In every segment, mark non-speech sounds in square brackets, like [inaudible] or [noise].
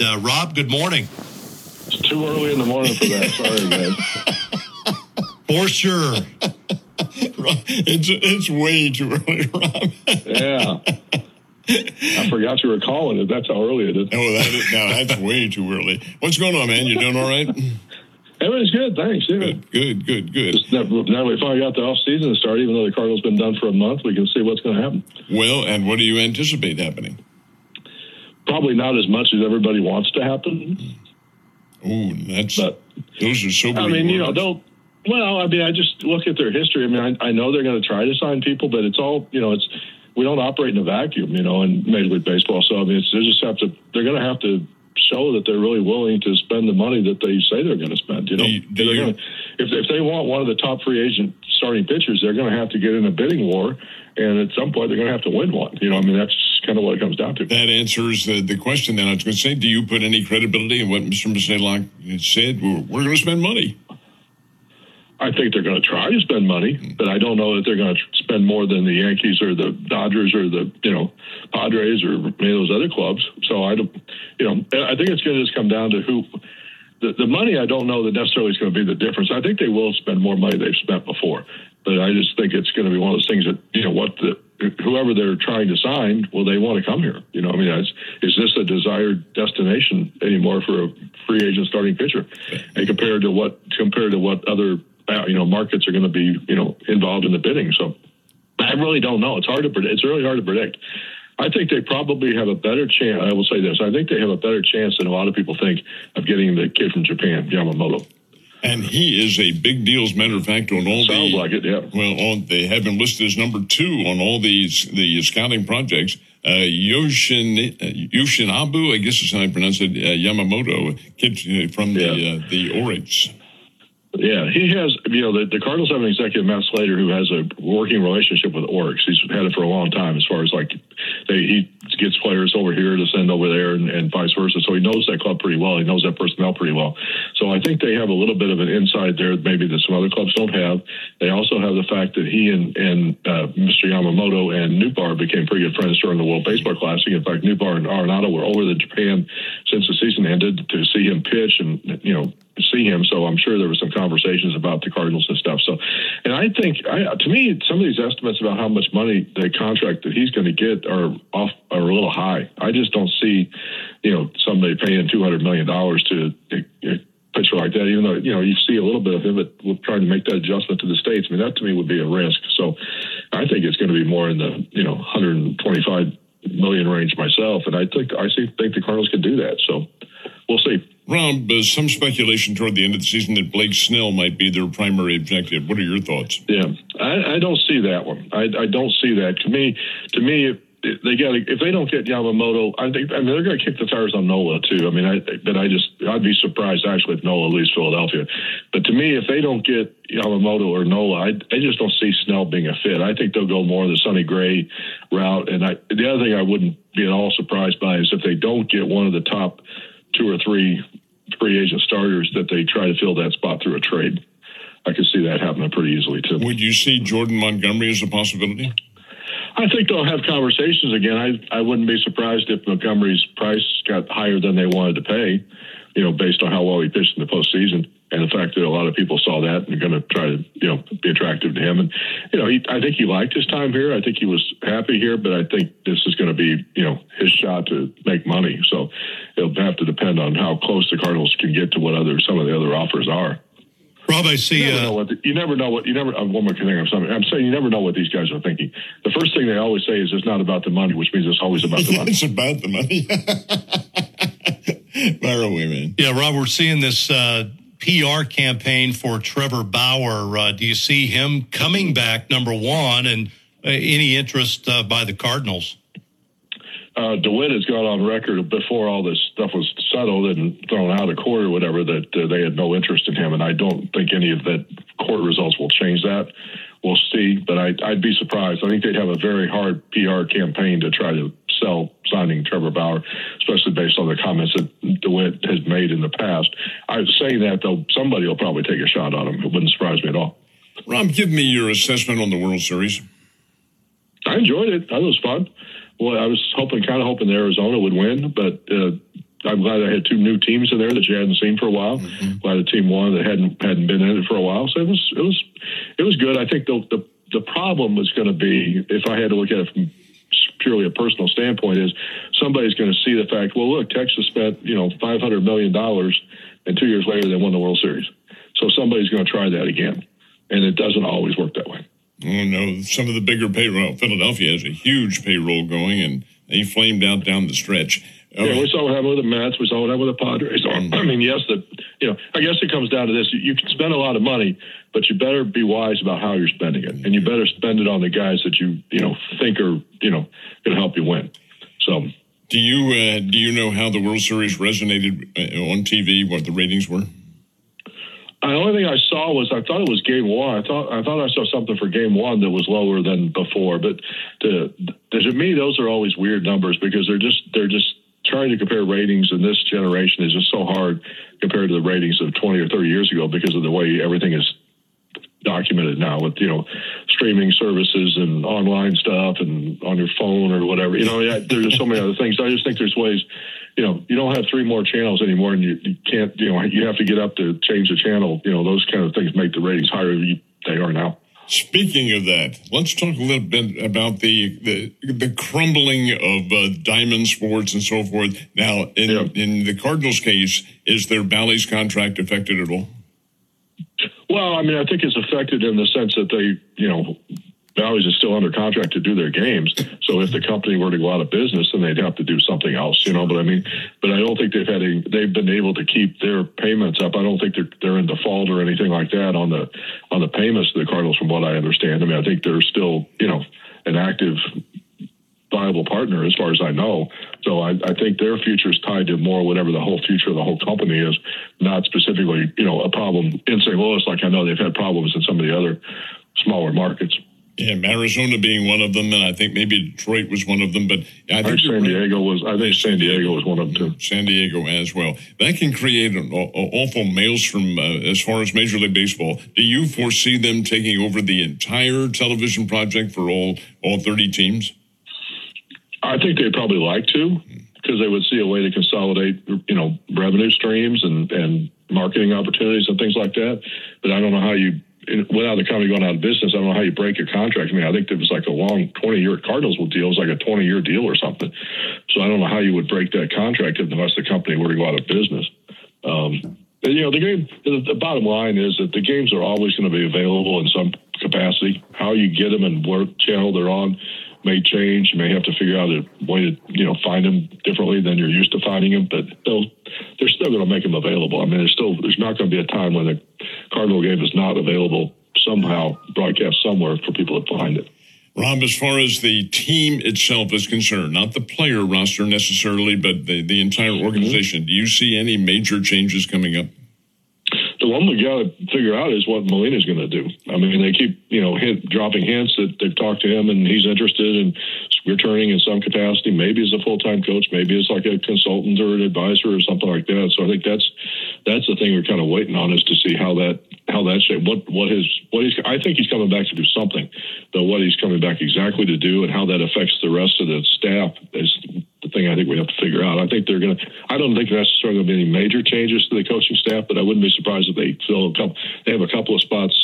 Uh, Rob, good morning. It's too early in the morning for that. Sorry, [laughs] guys. For sure. [laughs] it's it's way too early, Rob. Yeah. I forgot you were calling it. That's how early it is. Oh, that is, now that's way too early. What's going on, man? You doing all right? Everything's good. Thanks. Yeah. Good, good, good, good. Just now, now we finally got the off season to start. Even though the Cardinals been done for a month, we can see what's going to happen. Well, and what do you anticipate happening? Probably not as much as everybody wants to happen. Oh, that's But those are sobering I mean, you know, words. they'll. Well, I mean, I just look at their history. I mean, I, I know they're going to try to sign people, but it's all you know. It's we don't operate in a vacuum, you know, in Major League Baseball. So I mean, it's, they just have to. They're going to have to show that they're really willing to spend the money that they say they're going to spend. You know, Do do you- gonna, if if they want one of the top free agent starting pitchers, they're going to have to get in a bidding war, and at some point they're going to have to win one. You know, I mean, that's kind of what it comes down to. That answers the, the question. Then I was going to say, do you put any credibility in what Mr. Mozeliak said? We're, we're going to spend money. I think they're going to try to spend money, but I don't know that they're going to spend more than the Yankees or the Dodgers or the you know Padres or any of those other clubs. So I don't, you know, I think it's going to just come down to who. The, the money, I don't know that necessarily is going to be the difference. I think they will spend more money they've spent before, but I just think it's going to be one of those things that you know what the whoever they're trying to sign, will they want to come here? You know, I mean, is, is this a desired destination anymore for a free agent starting pitcher? And compared to what compared to what other uh, you know markets are going to be you know involved in the bidding. So I really don't know. It's hard to predict. It's really hard to predict. I think they probably have a better chance. I will say this: I think they have a better chance than a lot of people think of getting the kid from Japan, Yamamoto. And he is a big deal. As a matter of fact, on all Sounds the like it, yeah. well, on, they have him listed as number two on all these the scouting projects. Uh, Yoshin uh, Yoshinobu, I guess is how I pronounce it. Uh, Yamamoto, kid uh, from the Yeah. uh, the Orix. Yeah, he has. You know, the, the Cardinals have an executive, Matt Slater, who has a working relationship with Orix. He's had it for a long time. As far as like, they, he gets players over here to send over there, and, and vice versa. So he knows that club pretty well. He knows that personnel pretty well. So I think they have a little bit of an insight there, maybe that some other clubs don't have. They also have the fact that he and and uh, Mr. Yamamoto and Nootbaar became pretty good friends during the World Baseball Classic. In fact, Nootbaar and Arenado were over to Japan since the season ended to see him pitch and you know see him. So I'm sure there were some conversations about the Cardinals and stuff. So, and I think, I, to me, some of these estimates about how much money the contract that he's going to get are off are a little high. I just don't see, you know, somebody paying 200 million dollars to. a pitcher like that, even though you know you see a little bit of him, but we're trying to make that adjustment to the states. I mean, that to me would be a risk. So, I think it's going to be more in the you know 125 million range myself, and I think I think the Cardinals can do that. So, we'll see. Rob, uh, some speculation toward the end of the season that Blake Snell might be their primary objective. What are your thoughts? Yeah, I, I don't see that one. I, I don't see that. To me, to me, they got if they don't get Yamamoto, I think I mean they're going to kick the tires on Nola too. I mean, I but I just I'd be surprised actually if Nola leaves Philadelphia. But to me, if they don't get Yamamoto or Nola, I, I just don't see Snell being a fit. I think they'll go more the Sonny Gray route. And I, the other thing I wouldn't be at all surprised by is if they don't get one of the top two or three free agent starters, that they try to fill that spot through a trade. I could see that happening pretty easily too. Would you see Jordan Montgomery as a possibility? I think they'll have conversations again. I I wouldn't be surprised if Montgomery's price got higher than they wanted to pay, you know, based on how well he pitched in the postseason and the fact that a lot of people saw that and are going to try to you know be attractive to him. And you know, he, I think he liked his time here. I think he was happy here, but I think this is going to be you know his shot to make money. So it'll have to depend on how close the Cardinals can get to what other some of the other offers are. Rob, I see. You never Uh, know what the, you never know what you never. Uh, one more thing. I'm sorry. I'm saying you never know what these guys are thinking. The first thing they always say is it's not about the money, which means it's always about the money. [laughs] it's about the money. [laughs] Fire away, man. yeah, Rob, we're seeing this uh, PR campaign for Trevor Bauer. Uh, do you see him coming back, number one, and uh, any interest uh, by the Cardinals? uh, DeWitt has gone on record before all this stuff was settled and thrown out of court or whatever that uh, they had no interest in him, and I don't think any of that court results will change that. We'll see, but I, I'd be surprised. I think they'd have a very hard PR campaign to try to sell signing Trevor Bauer, especially based on the comments that DeWitt has made in the past. I was saying that though, somebody will probably take a shot on him. It wouldn't surprise me at all. Rob, give me your assessment on the World Series. I enjoyed it. That was fun. Well, I was hoping, kind of hoping that Arizona would win, but uh, I'm glad I had two new teams in there that you hadn't seen for a while. Mm-hmm. Glad the team won that hadn't hadn't been in it for a while. So it was it was it was good. I think the the, the problem was going to be if I had to look at it from purely a personal standpoint is somebody's going to see the fact. Well, look, Texas spent you know 500 million dollars, and two years later they won the World Series. So somebody's going to try that again, and it doesn't always work that way. Oh no, some of the bigger payroll. Philadelphia has a huge payroll going, and they flamed out down the stretch. Yeah, we saw what happened with the Mets. We saw what happened with the Padres. [clears throat] Mm-hmm. I mean, yes, the you know, I guess it comes down to this: you can spend a lot of money, but you better be wise about how you're spending it, and you better spend it on the guys that you you know think are you know going to help you win. So, do you uh, do you know how the World Series resonated uh, on TV? What the ratings were? The only thing I saw was I thought it was game one. I thought I thought I saw something for game one that was lower than before. But to, to me, those are always weird numbers because they're just they're just trying to compare ratings in this generation is just so hard compared to the ratings of 20 or 30 years ago because of the way everything is documented now with you know streaming services and online stuff and on your phone or whatever. You know there's so many other things. I just think there's ways you know you don't have three more channels anymore and you, you can't you know you have to get up to change the channel. You know those kind of things make the ratings higher than they are now Speaking of that, let's talk a little bit about the the, the crumbling of uh, diamond sports and so forth. Now, in yeah. in the Cardinals' case, is their Bally's contract affected at all? Well, I mean, I think it's affected in the sense that they, you know, Bally's is still under contract to do their games. So if the company were to go out of business, then they'd have to do something else, you know. But I mean, but I don't think they've had a, they've been able to keep their payments up. I don't think they're they're in default or anything like that on the on the payments to the Cardinals, from what I understand. I mean, I think they're still, you know, an active viable partner as far as I know. So I, I, think their future is tied to more whatever the whole future of the whole company is, not specifically, you know, a problem in St. Louis like I know they've had problems in some of the other smaller markets. Yeah, Arizona being one of them, and I think maybe Detroit was one of them. But I think, San Diego was. I think San Diego was one of them too. San Diego as well. That can create an awful maelstrom uh, as far as Major League Baseball. Do you foresee them taking over the entire television project for all all thirty teams? I think they'd probably like to because they would see a way to consolidate, you know, revenue streams and and marketing opportunities and things like that. But I don't know how you without the company going out of business, I don't know how you break your contract. I mean, I think it was like a long 20 year Cardinals deal. It was like a 20 year deal or something. So I don't know how you would break that contract if unless the company were to go out of business. Um, and, you know, the game, the, the bottom line is that the games are always going to be available in some capacity. How you get them and what channel they're on may change. You may have to figure out a way to, you know, find them differently than you're used to finding them, but they'll, they're still going to make them available. I mean, there's still, there's not going to be a time when the Cardinal game is not available somehow broadcast somewhere for people to find it. Rob, as far as the team itself is concerned, not the player roster necessarily, but the, the entire mm-hmm. organization, mm-hmm. do you see any major changes coming up? The one we got to figure out is what Molina's going to do. I mean, they keep you know hint, dropping hints that they've talked to him and he's interested in returning in some capacity, maybe as a full time coach, maybe as like a consultant or an advisor or something like that. So I think that's that's the thing we're kind of waiting on is to see how that how that shape what what his what he's I think he's coming back to do something, but what he's coming back exactly to do and how that affects the rest of the staff I think we have to figure out. I think they're going to. I don't think there's necessarily going to be any major changes to the coaching staff, but I wouldn't be surprised if they fill a couple. They have a couple of spots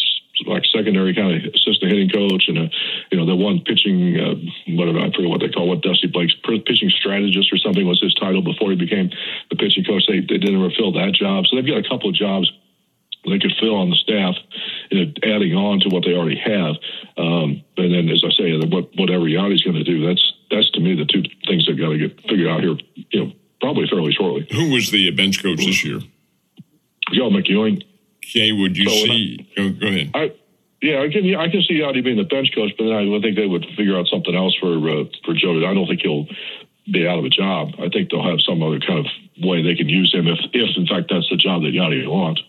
like secondary kind of assistant hitting coach and a, you know the one pitching uh, whatever I forget what they call what Dusty Blake's pitching strategist or something was his title before he became the pitching coach. They they didn't ever fill that job, so they've got a couple of jobs they could fill on the staff, you know, adding on to what they already have. Um, and then, as I say, what whatever Yadi's going to do, that's that's to me the two things that got to get figured out here. You know, probably fairly shortly. Who was the bench coach this year? Joe McEwing. Okay, would you so see? I, go, go, ahead. I, yeah, I can. I can see Yadi being the bench coach, but then I would think they would figure out something else for uh, for Joe. I don't think he'll be out of a job. I think they'll have some other kind of way they can use him if, if in fact that's the job that Yadi wants.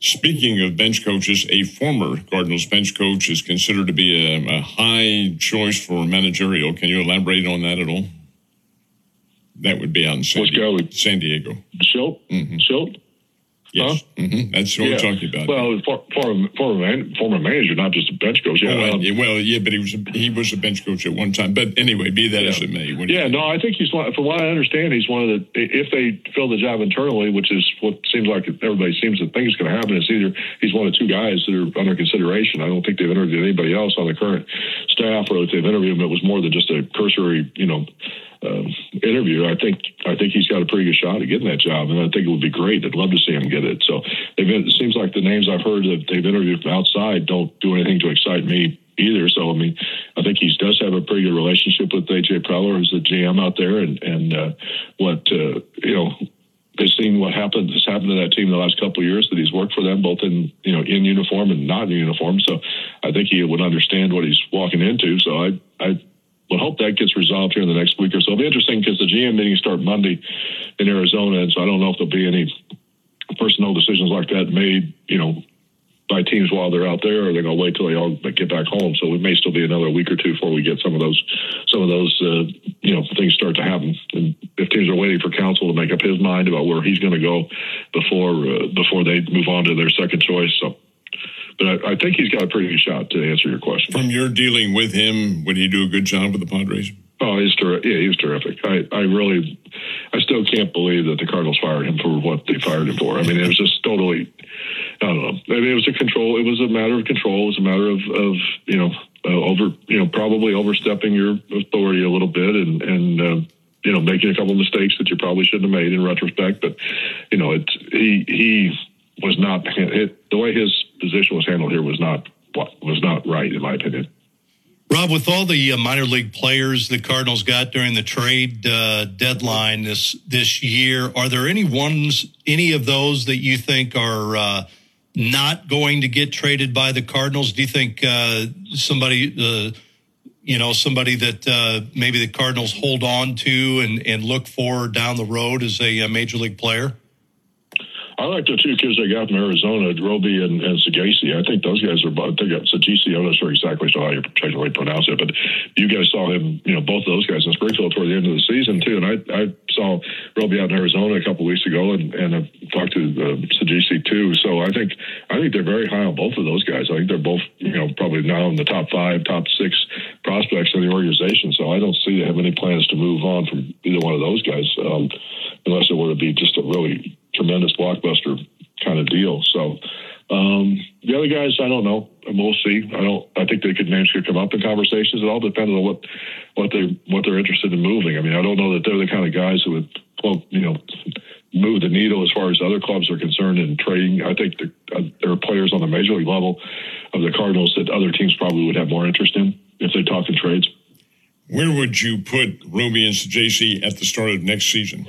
Speaking of bench coaches, a former Cardinals bench coach is considered to be a, a high choice for managerial. Can you elaborate on that at all? That would be out in San, Diego. San Diego. Shildt? Mm-hmm. Yes, huh? mm-hmm. that's what yeah. we're talking about. Well, for, former former, former manager, not just a bench coach. Yeah, oh, um, well, yeah, but he was a, he was a bench coach at one time. But anyway, be that yeah. as it may. Yeah, no, I think he's from what I understand, he's one of the if they fill the job internally, which is what seems like everybody seems to think is going to happen. It's either he's one of two guys that are under consideration. I don't think they've interviewed anybody else on the current staff, or if they've interviewed him, it was more than just a cursory, you know uh, interview, I think I think he's got a pretty good shot at getting that job, and I think it would be great. I'd love to see him get it. So it seems like the names I've heard that they've interviewed from outside don't do anything to excite me either. So I mean, I think he does have a pretty good relationship with AJ Preller, who's the GM out there, and and uh, what uh, you know has seen what happened has happened to that team the last couple of years that he's worked for them both in you know in uniform and not in uniform. So I think he would understand what he's walking into. So I I we'll hope that gets resolved here in the next week or so. It'll be interesting because the GM meetings start Monday in Arizona, and so I don't know if there'll be any personnel decisions like that made, you know, by teams while they're out there, or they're going to wait till they all get back home. So it may still be another week or two before we get some of those, some of those, uh, you know, things start to happen. And if teams are waiting for Counsell to make up his mind about where he's going to go before uh, before they move on to their second choice, so but I, I, think he's got a pretty good shot to answer your question. From your dealing with him, would he do a good job with the Padres? Oh, he's terrific. Yeah, he was terrific. I, I really, I still can't believe that the Cardinals fired him for what they fired him for. I mean, it was just totally, I don't know. I mean, it was a control. It was a matter of control. It was a matter of, of you know, uh, over, you know, probably overstepping your authority a little bit and, and, uh, you know, making a couple of mistakes that you probably shouldn't have made in retrospect. But, you know, it's, he, he was not, it, the way his position was handled here was not was not right, in my opinion. Rob, with all the uh, minor league players the Cardinals got during the trade uh, deadline this this year, are there any ones, any of those that you think are uh, not going to get traded by the Cardinals? Do you think uh, somebody, uh, you know, somebody that uh, maybe the Cardinals hold on to and, and look for down the road as a major league player? I like the two kids they got from Arizona, Roby and, and. I think those guys are. I think Saggese. I'm not sure exactly how you technically pronounce it, but you guys saw him. You know, both of those guys in Springfield toward the end of the season too. And I, I saw Roby out in Arizona a couple weeks ago, and and I've talked to uh, too. So I think I think they're very high on both of those guys. I think they're both you know probably now in the top five, top six prospects in the organization. So I don't see they have any plans to move on from either one of those guys, um, unless it were to be just a really tremendous blockbuster kind of deal. So um, the other guys, I don't know. We'll see. I don't. I think they could names could come up in conversations. It all depends on what what they what they're interested in moving. I mean, I don't know that they're the kind of guys who would quote you know move the needle as far as other clubs are concerned in trading. I think the, uh, there are players on the major league level of the Cardinals that other teams probably would have more interest in if they talk in trades. Where would you put Roby and JC at the start of next season?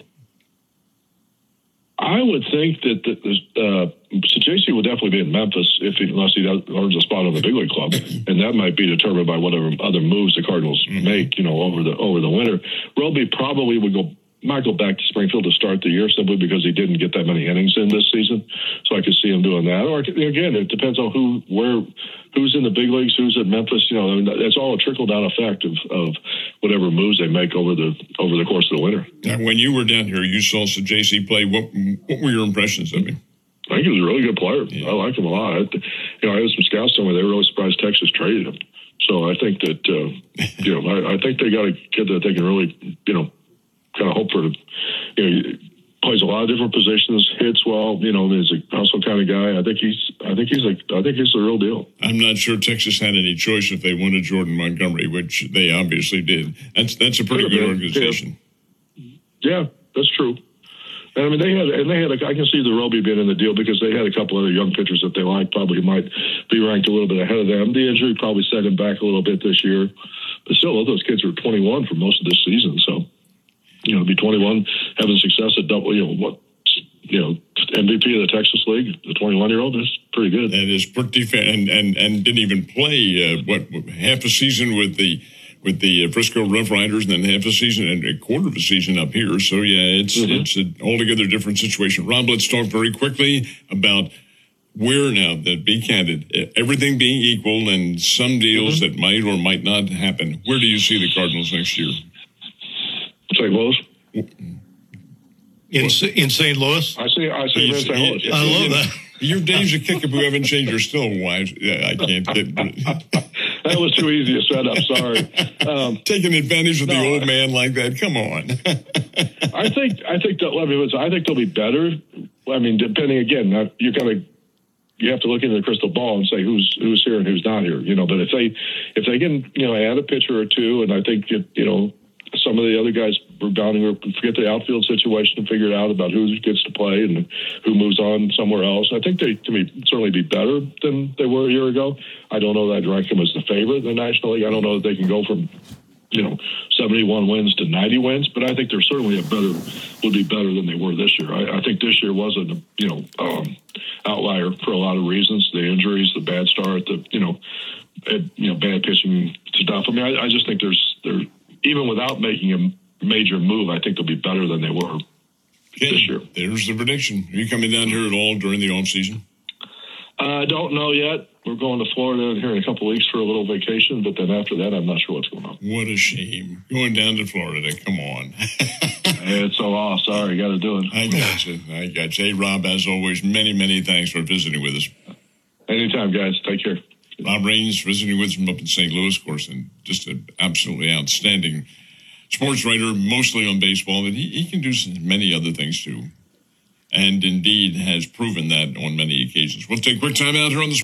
I would think that the, uh, JC will definitely be in Memphis if he, unless he earns a spot on the big league club, [clears throat] and that might be determined by whatever other moves the Cardinals mm-hmm. make. You know, over the over the winter, Roby probably would go might go back to Springfield to start the year simply because he didn't get that many innings in this season. So I could see him doing that. Or again, it depends on who, where, who's in the big leagues, who's at Memphis. You know, I mean, it's all a trickle down effect of, of whatever moves they make over the over the course of the winter. Now, when you were down here, you saw some JC play. What what were your impressions of him? I think he was a really good player. Yeah. I like him a lot. I, you know, I had some scouts me they were really surprised Texas traded him. So I think that uh, [laughs] you know, I, I think they got a kid that they can really, you know, kind of hope for, you know, plays a lot of different positions, hits well. You know, is a hustle kind of guy. I think he's. I think he's a. I think he's the real deal. I'm not sure Texas had any choice if they wanted Jordan Montgomery, which they obviously did. That's that's a pretty good organization. Yeah. yeah, that's true. And I mean, they had, and they had. A, I can see the Roby being in the deal because they had a couple other young pitchers that they liked. Probably might be ranked a little bit ahead of them. The injury probably set him back a little bit this year, but still, those kids were 21 for most of this season. So you know, be 21, having success at double, you know, what, you know, MVP of the Texas League, the 21 year old is pretty good. That is pretty fair, and and and didn't even play uh, what half a season with the with the uh, Frisco Rough Riders, and then half a season and a quarter of a season up here. So yeah, it's mm-hmm. it's an altogether different situation. Rob, let's talk very quickly about where now that be candid, everything being equal and some deals mm-hmm. that might or might not happen. Where do you see the Cardinals next year? St. Louis. In in St. Louis. I see. I see. St. Louis. I love that. Your days of kickapoo haven't changed. You're still wise. Yeah, I can't get. [laughs] that was too easy a setup. Sorry. Um, Taking advantage of no, the old man like that. Come on. [laughs] I think. I think that. I mean, I think they'll be better. I mean, depending again, you kind of you have to look into the crystal ball and say who's who's here and who's not here. You know, but if they if they can you know add a pitcher or two, and I think it, you know some of the other guys rebounding or forget the outfield situation and figure it out about who gets to play and who moves on somewhere else. I think they can be, certainly be better than they were a year ago. I don't know that Rankin was the favorite in the National League. I don't know that they can go from you know 71 wins to 90 wins, but I think they're certainly a better would be better than they were this year. I, I think this year was a you know um, outlier for a lot of reasons: the injuries, the bad start, the you know. you know, bad pitching stuff. I mean, I, I just think there's there even without making a major move, I think they'll be better than they were okay. this year. There's the prediction. Are you coming down here at all during the off season? I don't know yet. We're going to Florida here in a couple weeks for a little vacation, but then after that, I'm not sure what's going on. What a shame. Going down to Florida. Come on. [laughs] it's so off. Sorry, got to do it. I got you. I got you. Hey, Rob, as always, many, many thanks for visiting with us. Anytime, guys. Take care. Rob Rains visiting with him up in St. Louis, of course, and just an absolutely outstanding sports writer, mostly on baseball, but he, he can do many other things too. And indeed has proven that on many occasions. We'll take a quick time out here on the